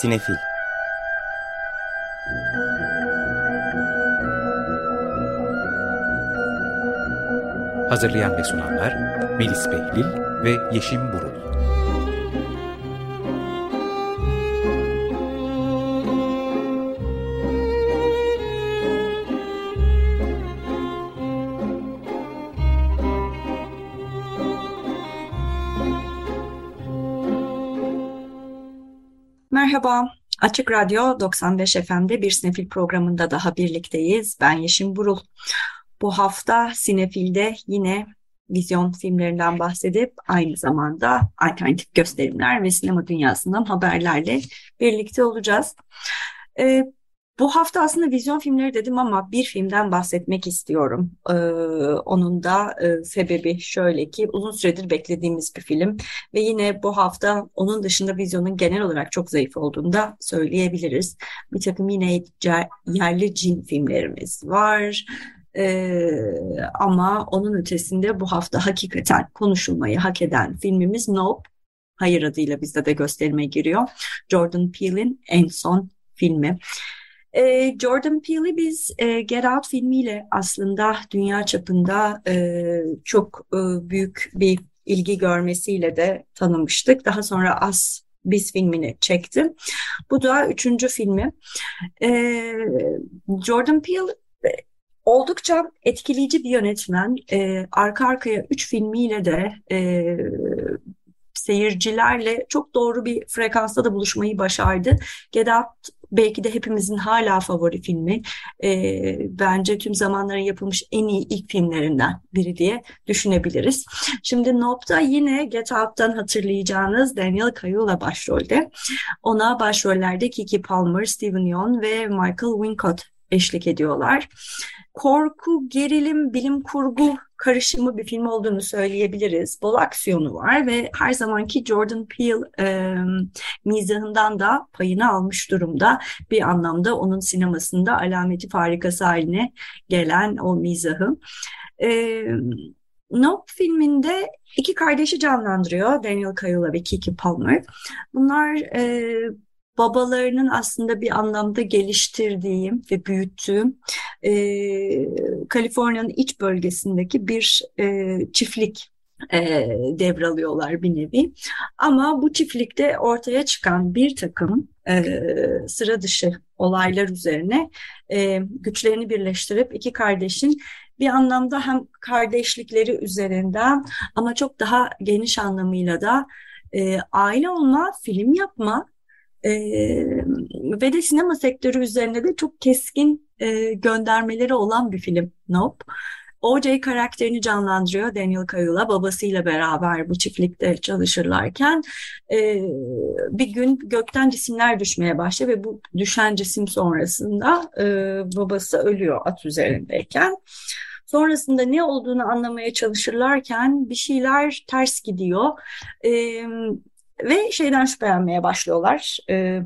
Sinefil. Hazırlayan ve sunanlar Melis Behlil ve Yeşim Burul Merhaba, Açık Radyo 95 FM'de bir Sinefil programında daha birlikteyiz. Ben Yeşim Burul. Bu hafta Sinefil'de yine vizyon filmlerinden bahsedip aynı zamanda alternatif gösterimler ve sinema dünyasından haberlerle birlikte olacağız. Ee, bu hafta aslında vizyon filmleri dedim ama bir filmden bahsetmek istiyorum. Ee, onun da e, sebebi şöyle ki uzun süredir beklediğimiz bir film ve yine bu hafta onun dışında vizyonun genel olarak çok zayıf olduğunu da söyleyebiliriz. Bir takım yine yerli cin filmlerimiz var. Ee, ama onun ötesinde bu hafta hakikaten konuşulmayı hak eden filmimiz Nope. Hayır adıyla bizde de gösterime giriyor. Jordan Peele'in en son filmi. E, Jordan Peele'i biz e, Get Out filmiyle aslında dünya çapında e, çok e, büyük bir ilgi görmesiyle de tanımıştık. Daha sonra As Biz filmini çekti. Bu da üçüncü filmi. E, Jordan Peele e, oldukça etkileyici bir yönetmen. E, arka arkaya üç filmiyle de e, seyircilerle çok doğru bir frekansta da buluşmayı başardı. Get Out belki de hepimizin hala favori filmi. E, bence tüm zamanların yapılmış en iyi ilk filmlerinden biri diye düşünebiliriz. Şimdi Nope'da yine Get Out'tan hatırlayacağınız Daniel Kaluuya başrolde. Ona başrollerde Kiki Palmer, Steven Yeun ve Michael Wincott eşlik ediyorlar. Korku, gerilim, bilim kurgu karışımı bir film olduğunu söyleyebiliriz. Bol aksiyonu var ve her zamanki Jordan Peele e, mizahından da payını almış durumda. Bir anlamda onun sinemasında alameti farikası haline gelen o mizahı. E, Nope filminde iki kardeşi canlandırıyor Daniel Kaluuya ve Kiki Palmer. Bunlar e, babalarının aslında bir anlamda geliştirdiğim ve büyüttüğüm e, Kaliforniya'nın iç bölgesindeki bir e, çiftlik e, devralıyorlar bir nevi. Ama bu çiftlikte ortaya çıkan bir takım e, sıra dışı olaylar üzerine e, güçlerini birleştirip iki kardeşin bir anlamda hem kardeşlikleri üzerinden ama çok daha geniş anlamıyla da e, aile olma, film yapma e, ve de sinema sektörü üzerinde de çok keskin e, göndermeleri olan bir film Nope. O.J. karakterini canlandırıyor Daniel Kaluuya babasıyla beraber bu çiftlikte çalışırlarken e, bir gün gökten cisimler düşmeye başlıyor ve bu düşen cisim sonrasında e, babası ölüyor at üzerindeyken. Sonrasında ne olduğunu anlamaya çalışırlarken bir şeyler ters gidiyor. E, ve şeyden şüphelenmeye başlıyorlar. E,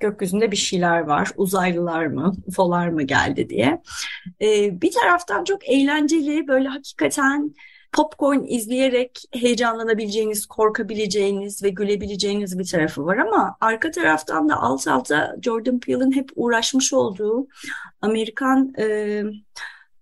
gökyüzünde bir şeyler var. Uzaylılar mı, UFO'lar mı geldi diye. E, bir taraftan çok eğlenceli, böyle hakikaten popcorn izleyerek heyecanlanabileceğiniz, korkabileceğiniz ve gülebileceğiniz bir tarafı var ama arka taraftan da alt alta Jordan Peele'in hep uğraşmış olduğu Amerikan e,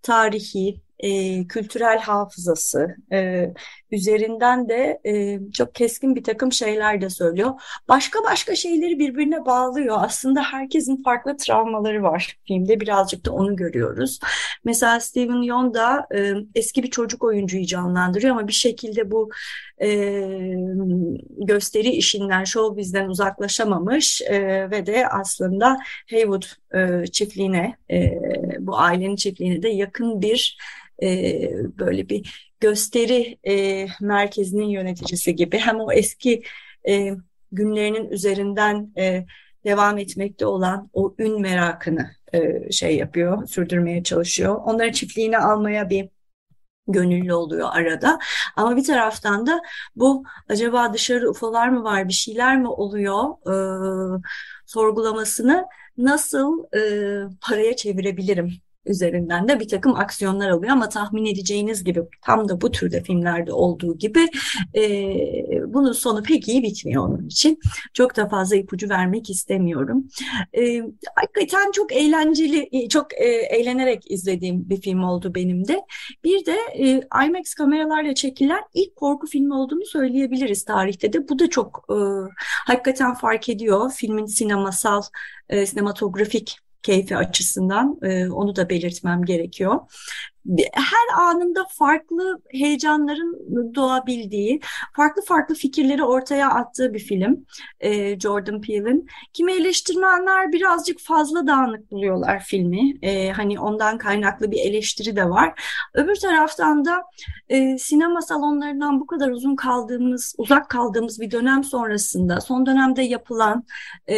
tarihi, e, kültürel hafızası e, üzerinden de e, çok keskin bir takım şeyler de söylüyor. Başka başka şeyleri birbirine bağlıyor. Aslında herkesin farklı travmaları var. Filmde birazcık da onu görüyoruz. Mesela Steven Yeun da e, eski bir çocuk oyuncuyu canlandırıyor ama bir şekilde bu e, gösteri işinden, show bizden uzaklaşamamış e, ve de aslında Haywood e, çiftliğine, e, bu ailenin çiftliğine de yakın bir e, böyle bir gösteri e, merkezinin yöneticisi gibi hem o eski e, günlerinin üzerinden e, devam etmekte olan o ün merakını e, şey yapıyor, sürdürmeye çalışıyor. Onları çiftliğine almaya bir gönüllü oluyor arada. Ama bir taraftan da bu acaba dışarı ufolar mı var, bir şeyler mi oluyor e, sorgulamasını nasıl e, paraya çevirebilirim üzerinden de bir takım aksiyonlar alıyor ama tahmin edeceğiniz gibi tam da bu türde filmlerde olduğu gibi e, bunun sonu pek iyi bitmiyor onun için. Çok da fazla ipucu vermek istemiyorum. E, hakikaten çok eğlenceli, çok e, eğlenerek izlediğim bir film oldu benim de. Bir de e, IMAX kameralarla çekilen ilk korku filmi olduğunu söyleyebiliriz tarihte de. Bu da çok e, hakikaten fark ediyor filmin sinemasal, e, sinematografik keyfi açısından e, onu da belirtmem gerekiyor her anında farklı heyecanların doğabildiği, farklı farklı fikirleri ortaya attığı bir film e, Jordan Peele'in. Kimi eleştirmenler birazcık fazla dağınık buluyorlar filmi. E, hani ondan kaynaklı bir eleştiri de var. Öbür taraftan da e, sinema salonlarından bu kadar uzun kaldığımız, uzak kaldığımız bir dönem sonrasında son dönemde yapılan e,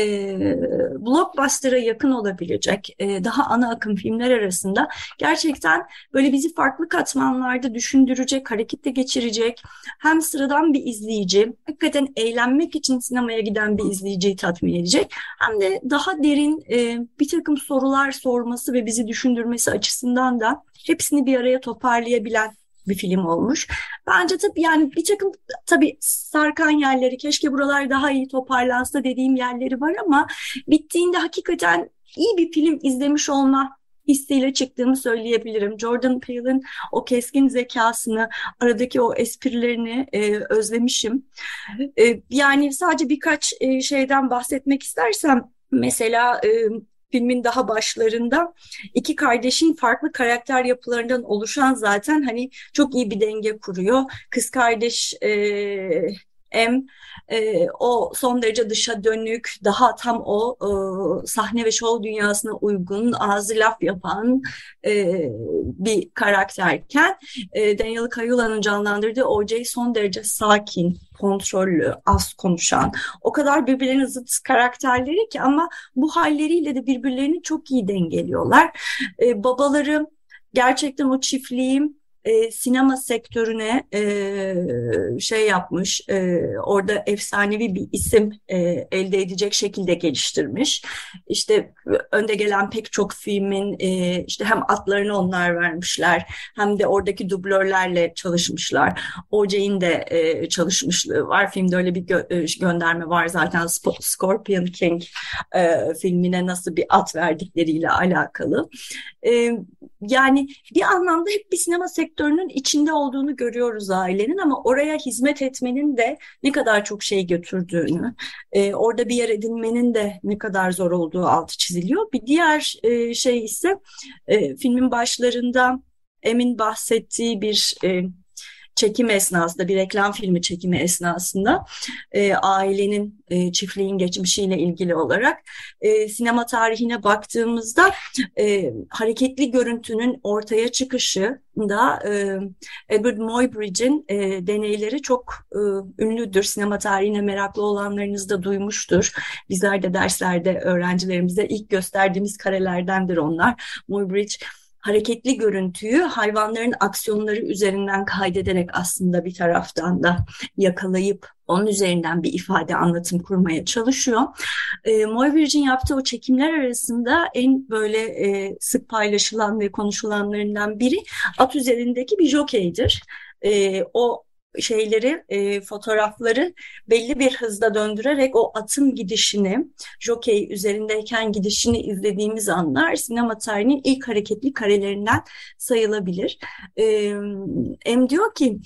blockbuster'a yakın olabilecek e, daha ana akım filmler arasında gerçekten böyle bizi farklı katmanlarda düşündürecek, harekette geçirecek hem sıradan bir izleyici, hakikaten eğlenmek için sinemaya giden bir izleyiciyi tatmin edecek hem de daha derin e, bir takım sorular sorması ve bizi düşündürmesi açısından da hepsini bir araya toparlayabilen bir film olmuş. Bence tabii yani bir takım tabii sarkan yerleri keşke buralar daha iyi toparlansa dediğim yerleri var ama bittiğinde hakikaten iyi bir film izlemiş olma hissiyle çıktığımı söyleyebilirim. Jordan Peele'in o keskin zekasını, aradaki o esprilerini e, özlemişim. E, yani sadece birkaç e, şeyden bahsetmek istersem, mesela e, filmin daha başlarında iki kardeşin farklı karakter yapılarından oluşan zaten hani çok iyi bir denge kuruyor. Kız kardeş e, M e, o son derece dışa dönük, daha tam o e, sahne ve şov dünyasına uygun, ağzı laf yapan e, bir karakterken e, Daniel Kaluuya'nın canlandırdığı O.J. son derece sakin, kontrollü, az konuşan, o kadar birbirlerine zıt karakterleri ki ama bu halleriyle de birbirlerini çok iyi dengeliyorlar. E, babaları gerçekten o çiftliğin e, sinema sektörüne e, şey yapmış, e, orada efsanevi bir isim e, elde edecek şekilde geliştirmiş. İşte önde gelen pek çok filmin e, işte hem atlarını onlar vermişler hem de oradaki dublörlerle çalışmışlar. OJ'in de e, çalışmışlığı var. Filmde öyle bir gö e, gönderme var zaten Scorpion King e, filmine nasıl bir at verdikleriyle alakalı. E, yani bir anlamda hep bir sinema sektörünün içinde olduğunu görüyoruz ailenin ama oraya hizmet etmenin de ne kadar çok şey götürdüğünü, e, orada bir yer edinmenin de ne kadar zor olduğu altı çiziliyor. Bir diğer e, şey ise e, filmin başlarında Emin bahsettiği bir e, çekim esnasında, bir reklam filmi çekimi esnasında e, ailenin, e, çiftliğin geçmişiyle ilgili olarak e, sinema tarihine baktığımızda e, hareketli görüntünün ortaya çıkışı da e, Edward Muybridge'in e, deneyleri çok e, ünlüdür. Sinema tarihine meraklı olanlarınız da duymuştur. Bizler de derslerde öğrencilerimize ilk gösterdiğimiz karelerdendir onlar. Muybridge hareketli görüntüyü hayvanların aksiyonları üzerinden kaydederek aslında bir taraftan da yakalayıp onun üzerinden bir ifade anlatım kurmaya çalışıyor. E, Moyvirgin yaptığı o çekimler arasında en böyle e, sık paylaşılan ve konuşulanlarından biri at üzerindeki bir jokeydir. E, o şeyleri, e, fotoğrafları belli bir hızda döndürerek o atın gidişini, jokey üzerindeyken gidişini izlediğimiz anlar sinema tarihinin ilk hareketli karelerinden sayılabilir. E, em diyor ki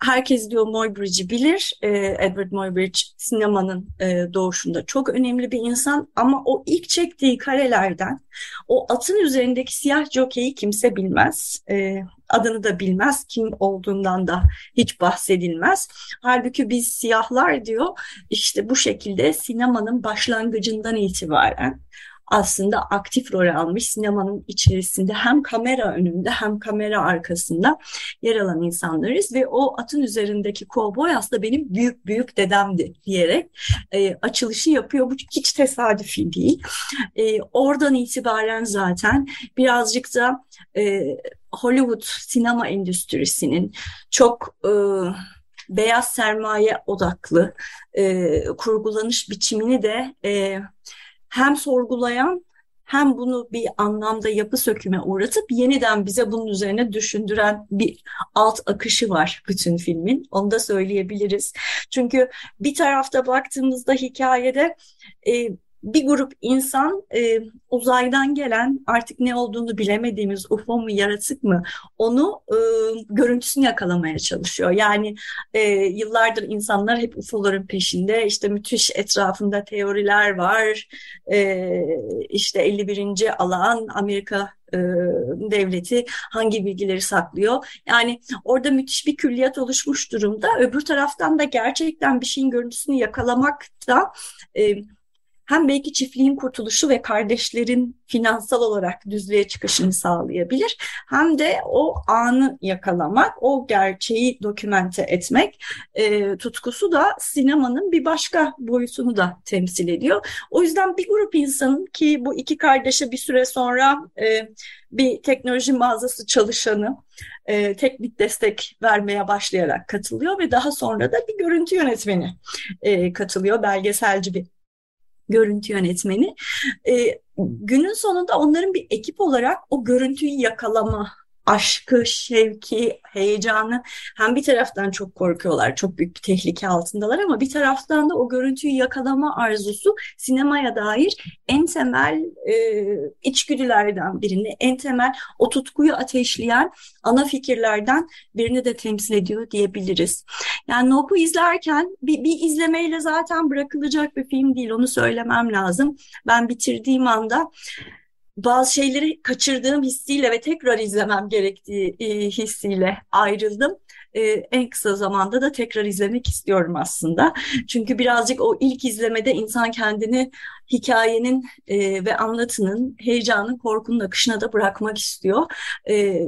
herkes diyor Muybridge'i bilir. E, Edward Muybridge sinemanın e, doğuşunda çok önemli bir insan ama o ilk çektiği karelerden o atın üzerindeki siyah jokeyi kimse bilmez. E, adını da bilmez, kim olduğundan da hiç bahsedilmez. Halbuki biz siyahlar diyor işte bu şekilde sinemanın başlangıcından itibaren aslında aktif rol almış sinemanın içerisinde hem kamera önünde hem kamera arkasında yer alan insanlarız ve o atın üzerindeki kovboy aslında benim büyük büyük dedemdi diyerek e, açılışı yapıyor. Bu hiç tesadüfi değil. E, oradan itibaren zaten birazcık da e, Hollywood sinema endüstrisinin çok e, beyaz sermaye odaklı e, kurgulanış biçimini de e, hem sorgulayan hem bunu bir anlamda yapı söküme uğratıp yeniden bize bunun üzerine düşündüren bir alt akışı var bütün filmin. Onu da söyleyebiliriz. Çünkü bir tarafta baktığımızda hikayede e, bir grup insan e, uzaydan gelen artık ne olduğunu bilemediğimiz UFO mu yaratık mı onu e, görüntüsünü yakalamaya çalışıyor. Yani e, yıllardır insanlar hep UFO'ların peşinde işte müthiş etrafında teoriler var e, işte 51. alan Amerika e, devleti hangi bilgileri saklıyor. Yani orada müthiş bir külliyat oluşmuş durumda. Öbür taraftan da gerçekten bir şeyin görüntüsünü yakalamak da e, hem belki çiftliğin kurtuluşu ve kardeşlerin finansal olarak düzlüğe çıkışını sağlayabilir. Hem de o anı yakalamak, o gerçeği dokümente etmek e, tutkusu da sinemanın bir başka boyutunu da temsil ediyor. O yüzden bir grup insanın ki bu iki kardeşe bir süre sonra e, bir teknoloji mağazası çalışanı e, teknik destek vermeye başlayarak katılıyor ve daha sonra da bir görüntü yönetmeni e, katılıyor, belgeselci bir görüntü yönetmeni. E, günün sonunda onların bir ekip olarak o görüntüyü yakalama aşkı, şevki, heyecanı hem bir taraftan çok korkuyorlar, çok büyük bir tehlike altındalar ama bir taraftan da o görüntüyü yakalama arzusu sinemaya dair en temel e, içgüdülerden birini, en temel o tutkuyu ateşleyen ana fikirlerden birini de temsil ediyor diyebiliriz. Yani Nope'u izlerken bir, bir izlemeyle zaten bırakılacak bir film değil, onu söylemem lazım. Ben bitirdiğim anda bazı şeyleri kaçırdığım hissiyle ve tekrar izlemem gerektiği e, hissiyle ayrıldım. E, en kısa zamanda da tekrar izlemek istiyorum aslında. Çünkü birazcık o ilk izlemede insan kendini hikayenin e, ve anlatının, heyecanın, korkunun akışına da bırakmak istiyor.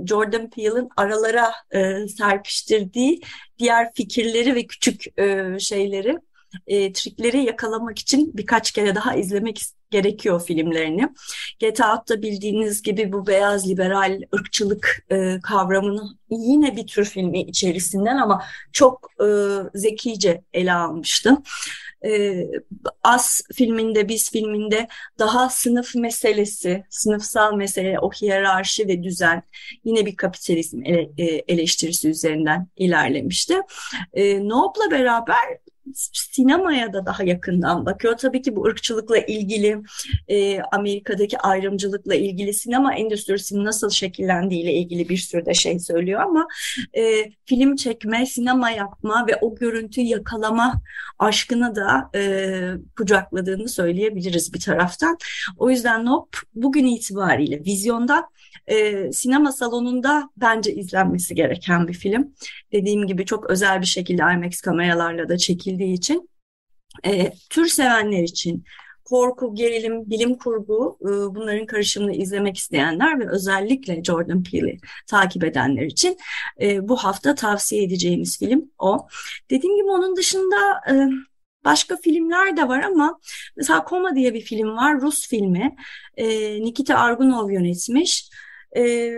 Jordan Peele'ın aralara serpiştirdiği diğer fikirleri ve küçük şeyleri trikleri yakalamak için birkaç kere daha izlemek gerekiyor filmlerini. Get Out'ta bildiğiniz gibi bu beyaz liberal ırkçılık e, kavramını yine bir tür filmi içerisinden ama çok e, zekice ele almıştı. E, As filminde, Biz filminde daha sınıf meselesi, sınıfsal mesele, o hiyerarşi ve düzen yine bir kapitalizm ele, e, eleştirisi üzerinden ilerlemişti. E, Nope'la beraber sinemaya da daha yakından bakıyor. Tabii ki bu ırkçılıkla ilgili, e, Amerika'daki ayrımcılıkla ilgili, sinema endüstrisinin nasıl şekillendiğiyle ilgili bir sürü de şey söylüyor ama e, film çekme, sinema yapma ve o görüntüyü yakalama aşkını da e, kucakladığını söyleyebiliriz bir taraftan. O yüzden Nope bugün itibariyle vizyondan e, sinema salonunda bence izlenmesi gereken bir film. Dediğim gibi çok özel bir şekilde IMAX kameralarla da çekildiği için e, tür sevenler için korku, gerilim, bilim kurgu e, bunların karışımını izlemek isteyenler ve özellikle Jordan Peele'i takip edenler için e, bu hafta tavsiye edeceğimiz film o. Dediğim gibi onun dışında e, başka filmler de var ama mesela Koma diye bir film var, Rus filmi. Nikita Argunov yönetmiş. E,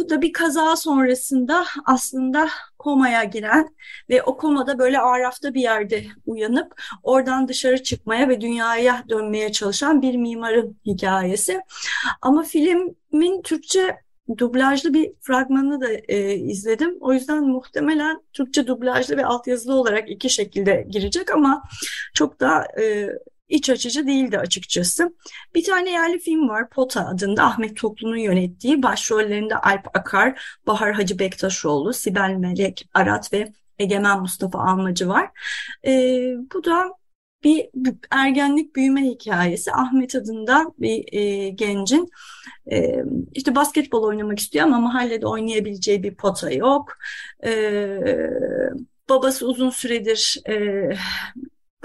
bu da bir kaza sonrasında aslında komaya giren ve o komada böyle arafta bir yerde uyanıp oradan dışarı çıkmaya ve dünyaya dönmeye çalışan bir mimarın hikayesi. Ama filmin Türkçe dublajlı bir fragmanını da e, izledim. O yüzden muhtemelen Türkçe dublajlı ve altyazılı olarak iki şekilde girecek ama çok da e, iç açıcı değildi açıkçası. Bir tane yerli film var Pota adında Ahmet Toklu'nun yönettiği. Başrollerinde Alp Akar, Bahar Hacı Bektaşoğlu, Sibel Melek Arat ve Egemen Mustafa Almacı var. E, bu da bir ergenlik büyüme hikayesi. Ahmet adında bir e, gencin e, işte basketbol oynamak istiyor ama mahallede oynayabileceği bir pota yok. E, babası uzun süredir e,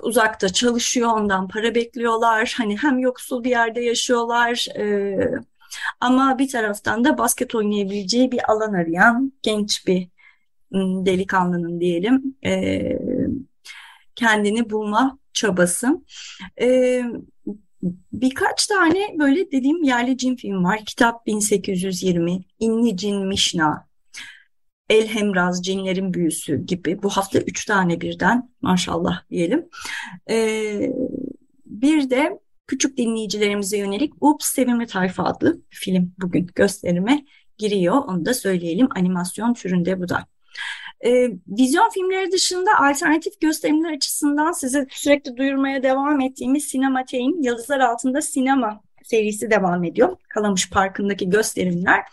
uzakta çalışıyor, ondan para bekliyorlar. Hani hem yoksul bir yerde yaşıyorlar e, ama bir taraftan da basket oynayabileceği bir alan arayan genç bir delikanlının diyelim e, kendini bulma çabası. E, birkaç tane böyle dediğim yerli cin film var. Kitap 1820, İnli Cin Mişna, El Hemraz, Cinlerin Büyüsü gibi bu hafta üç tane birden maşallah diyelim. Ee, bir de küçük dinleyicilerimize yönelik Ups Sevimli Tayfa adlı film bugün gösterime giriyor. Onu da söyleyelim animasyon türünde bu da. E, vizyon filmleri dışında alternatif gösterimler açısından size sürekli duyurmaya devam ettiğimiz Sinematein Yıldızlar Altında Sinema serisi devam ediyor. Kalamış Parkı'ndaki gösterimler.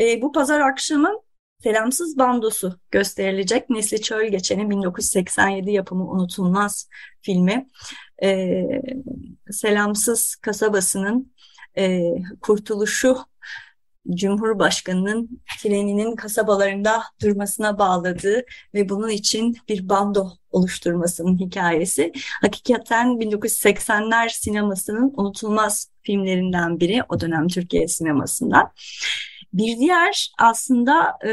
E, bu pazar akşamı Selamsız Bandosu gösterilecek. Nesli Çöl Geçen'in 1987 yapımı unutulmaz filmi. E, Selamsız kasabasının e, kurtuluşu Cumhurbaşkanı'nın treninin kasabalarında durmasına bağladığı ve bunun için bir bando oluşturmasının hikayesi. Hakikaten 1980'ler sinemasının unutulmaz filmlerinden biri o dönem Türkiye sinemasından. Bir diğer aslında e,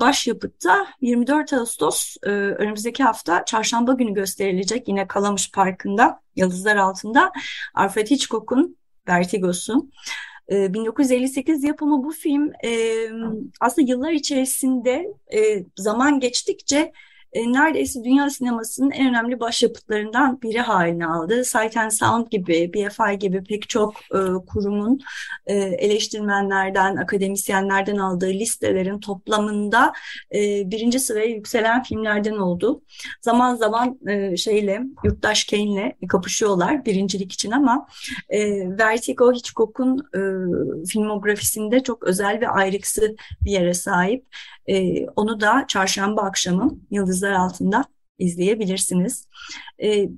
başyapıtta 24 Ağustos e, önümüzdeki hafta çarşamba günü gösterilecek yine Kalamış Parkı'nda Yıldızlar Altında Alfred Hitchcock'un Vertigo'su. 1958 yapımı bu film aslında yıllar içerisinde zaman geçtikçe e, neredeyse dünya sinemasının en önemli başyapıtlarından biri haline aldı. Sight and Sound gibi, BFI gibi pek çok e, kurumun e, eleştirmenlerden, akademisyenlerden aldığı listelerin toplamında e, birinci sıraya yükselen filmlerden oldu. Zaman zaman e, şeyle, Yurttaş Kane'le kapışıyorlar birincilik için ama e, Vertigo Hitchcock'un e, filmografisinde çok özel ve ayrıksı bir yere sahip. E, onu da çarşamba akşamı Yıldızlar Altında izleyebilirsiniz. E,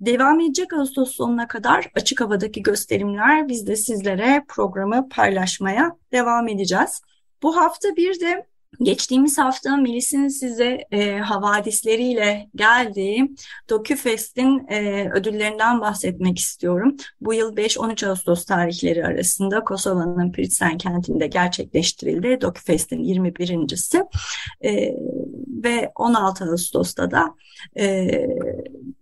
devam edecek Ağustos sonuna kadar açık havadaki gösterimler biz de sizlere programı paylaşmaya devam edeceğiz. Bu hafta bir de Geçtiğimiz hafta Melis'in size e, havadisleriyle geldiği DocuFest'in e, ödüllerinden bahsetmek istiyorum. Bu yıl 5-13 Ağustos tarihleri arasında Kosova'nın Pritsen kentinde gerçekleştirildi. DocuFest'in 21.si e, ve 16 Ağustos'ta da e,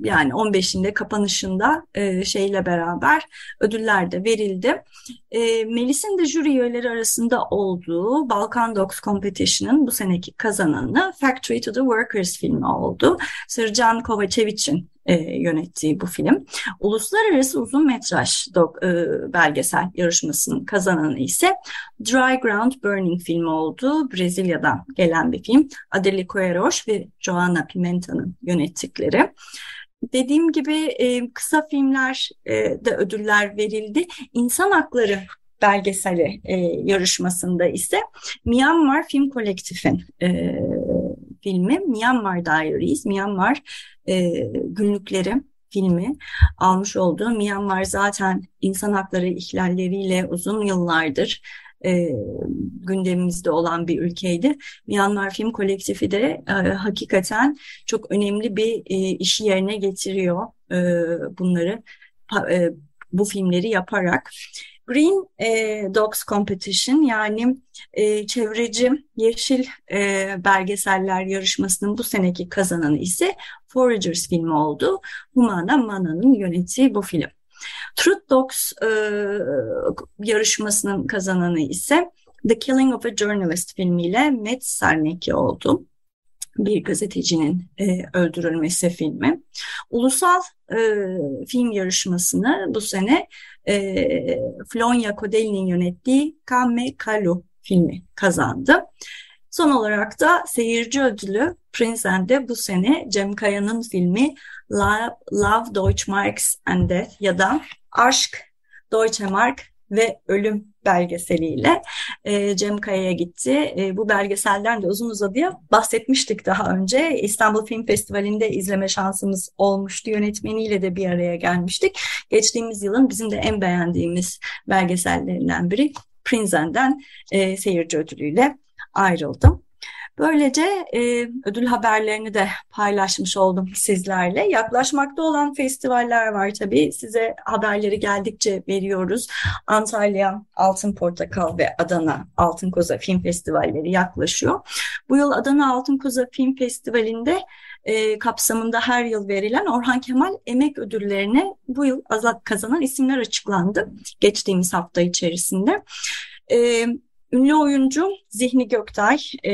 yani 15'inde kapanışında e, şeyle beraber ödüller de verildi. E, Melis'in de jüri üyeleri arasında olduğu Balkan Docs Competition'ın bu seneki kazananı Factory to the Workers filmi oldu. Sırcan Kovacevic'in e, yönettiği bu film. Uluslararası uzun metraj e, belgesel yarışmasının kazananı ise Dry Ground Burning filmi oldu. Brezilya'dan gelen bir film. Adeli Coeros ve Joana Pimenta'nın yönettikleri. Dediğim gibi e, kısa filmler e, de ödüller verildi. İnsan hakları belgeseli e, yarışmasında ise Myanmar Film Kolektif'in e, filmi Myanmar Diaries, Myanmar e, günlükleri filmi almış olduğu Myanmar zaten insan hakları ihlalleriyle uzun yıllardır e, gündemimizde olan bir ülkeydi. Myanmar Film Kolektifi de e, hakikaten çok önemli bir e, işi yerine getiriyor e, bunları e, bu filmleri yaparak. Green e, Dogs Competition yani e, çevreci yeşil e, belgeseller yarışmasının bu seneki kazananı ise Foragers filmi oldu. Humana Mana'nın yönettiği bu film. Truth Dogs e, yarışmasının kazananı ise The Killing of a Journalist filmiyle Matt Sarnecki oldu. Bir gazetecinin e, öldürülmesi filmi. Ulusal e, film yarışmasını bu sene e, Flonya Kodeli'nin yönettiği Kamme Kalu filmi kazandı. Son olarak da seyirci ödülü Prince'de bu sene Cem Kaya'nın filmi Love, Love Deutschmarks and Death ya da Aşk, Deutsche Mark ve Ölüm belgeseliyle e, Cem Kaya'ya gitti. E, bu belgeselden de uzun uzadıya bahsetmiştik daha önce. İstanbul Film Festivali'nde izleme şansımız olmuştu. Yönetmeniyle de bir araya gelmiştik. Geçtiğimiz yılın bizim de en beğendiğimiz belgesellerinden biri Prinzen'den e, seyirci ödülüyle ayrıldım. Böylece e, ödül haberlerini de paylaşmış oldum sizlerle. Yaklaşmakta olan festivaller var tabii. Size haberleri geldikçe veriyoruz. Antalya Altın Portakal ve Adana Altın Koza Film Festivalleri yaklaşıyor. Bu yıl Adana Altın Koza Film Festivali'nde e, kapsamında her yıl verilen Orhan Kemal Emek Ödülleri'ne bu yıl kazanan isimler açıklandı geçtiğimiz hafta içerisinde. E, ünlü oyuncu Zihni Göktay, e,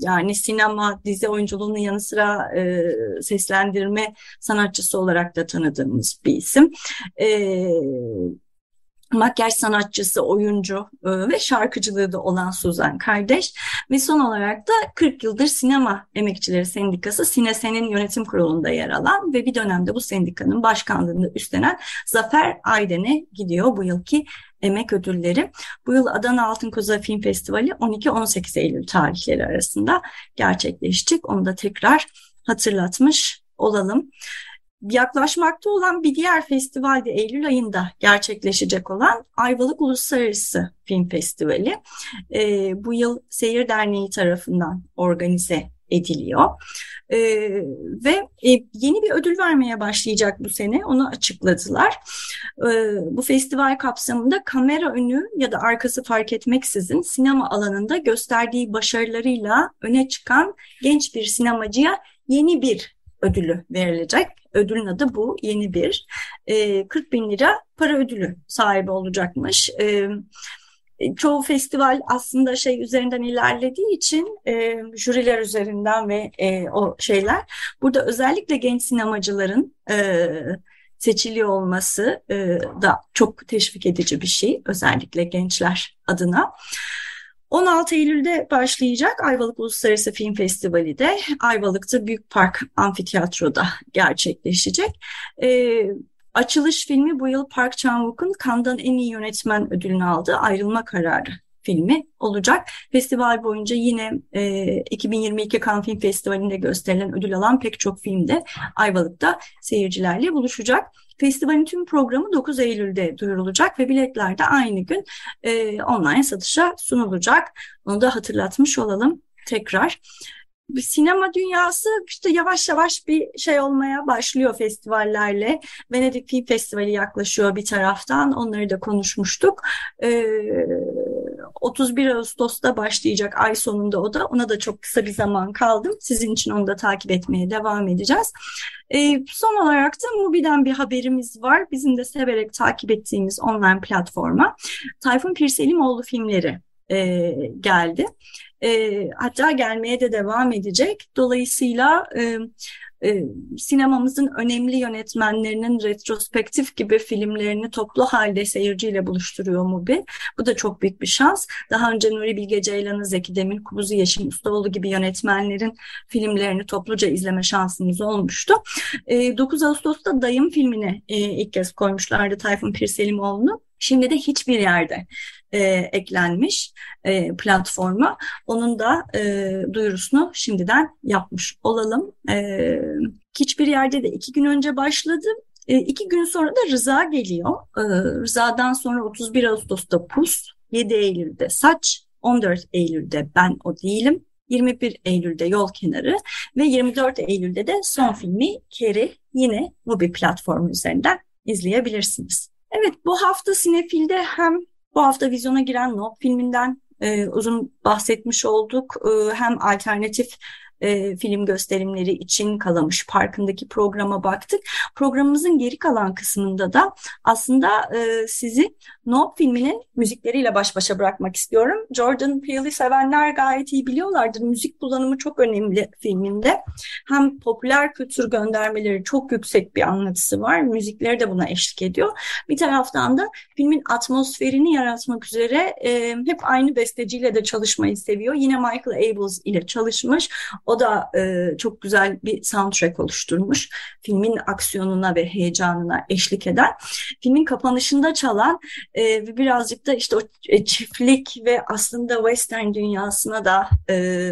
yani sinema, dizi oyunculuğunun yanı sıra e, seslendirme sanatçısı olarak da tanıdığımız bir isim. E, makyaj sanatçısı, oyuncu e, ve şarkıcılığı da olan Suzan kardeş. Ve son olarak da 40 yıldır Sinema Emekçileri Sendikası Sinesen'in yönetim kurulunda yer alan ve bir dönemde bu sendikanın başkanlığını üstlenen Zafer Ayden'e gidiyor bu yılki emek ödülleri. Bu yıl Adana Altın Koza Film Festivali 12-18 Eylül tarihleri arasında gerçekleşecek. Onu da tekrar hatırlatmış olalım yaklaşmakta olan bir diğer festival de Eylül ayında gerçekleşecek olan Ayvalık Uluslararası Film Festivali. E, bu yıl Seyir Derneği tarafından organize ediliyor. E, ve e, yeni bir ödül vermeye başlayacak bu sene onu açıkladılar. E, bu festival kapsamında kamera önü ya da arkası fark etmeksizin sinema alanında gösterdiği başarılarıyla öne çıkan genç bir sinemacıya yeni bir ödülü verilecek. Ödülün adı bu. Yeni bir. E, 40 bin lira para ödülü sahibi olacakmış. E, çoğu festival aslında şey üzerinden ilerlediği için e, jüriler üzerinden ve e, o şeyler. Burada özellikle genç sinemacıların e, seçiliyor olması e, da çok teşvik edici bir şey. Özellikle gençler adına. 16 Eylül'de başlayacak Ayvalık Uluslararası Film Festivali de Ayvalık'ta Büyük Park Amfiteyatro'da gerçekleşecek. Ee, açılış filmi bu yıl Park Chan-wook'un Cannes'dan en iyi yönetmen ödülünü aldığı Ayrılma Kararı filmi olacak. Festival boyunca yine e, 2022 Cannes Film Festivali'nde gösterilen ödül alan pek çok film de Ayvalık'ta seyircilerle buluşacak. Festivalin tüm programı 9 Eylül'de duyurulacak ve biletler de aynı gün e, online satışa sunulacak. Onu da hatırlatmış olalım tekrar sinema dünyası işte yavaş yavaş bir şey olmaya başlıyor festivallerle. Venedik Film Festivali yaklaşıyor bir taraftan. Onları da konuşmuştuk. Ee, 31 Ağustos'ta başlayacak ay sonunda o da. Ona da çok kısa bir zaman kaldım. Sizin için onu da takip etmeye devam edeceğiz. Ee, son olarak da Mubi'den bir haberimiz var. Bizim de severek takip ettiğimiz online platforma. Tayfun Pirselimoğlu filmleri e, geldi. E, hatta gelmeye de devam edecek. Dolayısıyla e, e, sinemamızın önemli yönetmenlerinin retrospektif gibi filmlerini toplu halde seyirciyle buluşturuyor Mubi. Bu da çok büyük bir şans. Daha önce Nuri Bilge Ceylan'ı, Zeki Demir, Kubuzu Yeşim Ustaoğlu gibi yönetmenlerin filmlerini topluca izleme şansımız olmuştu. E, 9 Ağustos'ta Dayım filmini e, ilk kez koymuşlardı Tayfun Pirselimoğlu'nu. Şimdi de hiçbir yerde e, eklenmiş e, platforma. Onun da e, duyurusunu şimdiden yapmış olalım. E, hiçbir yerde de iki gün önce başladı. E, iki gün sonra da Rıza geliyor. E, Rıza'dan sonra 31 Ağustos'ta Pus, 7 Eylül'de Saç, 14 Eylül'de Ben O Değilim, 21 Eylül'de Yol Kenarı ve 24 Eylül'de de son filmi Keri yine bu bir platform üzerinden izleyebilirsiniz. Evet bu hafta Sinefil'de hem bu hafta vizyona giren Nope filminden e, uzun bahsetmiş olduk. E, hem alternatif e, film gösterimleri için Kalamış Parkı'ndaki programa baktık. Programımızın geri kalan kısmında da aslında e, sizi No filminin müzikleriyle baş başa bırakmak istiyorum. Jordan Peele'i sevenler gayet iyi biliyorlardır. Müzik kullanımı çok önemli filminde. Hem popüler kültür göndermeleri çok yüksek bir anlatısı var. Müzikleri de buna eşlik ediyor. Bir taraftan da filmin atmosferini yaratmak üzere e, hep aynı besteciyle de çalışmayı seviyor. Yine Michael Abels ile çalışmış. O da e, çok güzel bir soundtrack oluşturmuş. Filmin aksiyonuna ve heyecanına eşlik eden. Filmin kapanışında çalan e, birazcık da işte o e, çiftlik ve aslında western dünyasına da e,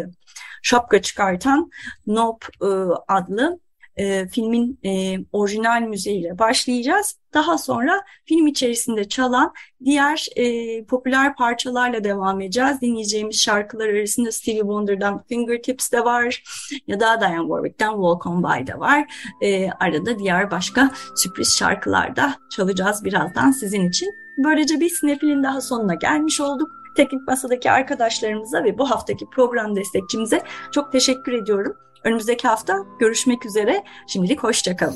şapka çıkartan Nope e, adlı e, filmin e, orijinal müziğiyle başlayacağız. Daha sonra film içerisinde çalan diğer e, popüler parçalarla devam edeceğiz. Dinleyeceğimiz şarkılar arasında Stevie Wonder'dan Fingertips de var ya da Diane Warwick'ten Walk On By de var. E, arada diğer başka sürpriz şarkılar da çalacağız birazdan sizin için. Böylece bir sinefilin daha sonuna gelmiş olduk. Teknik Masa'daki arkadaşlarımıza ve bu haftaki program destekçimize çok teşekkür ediyorum. Önümüzdeki hafta görüşmek üzere. Şimdilik hoşçakalın.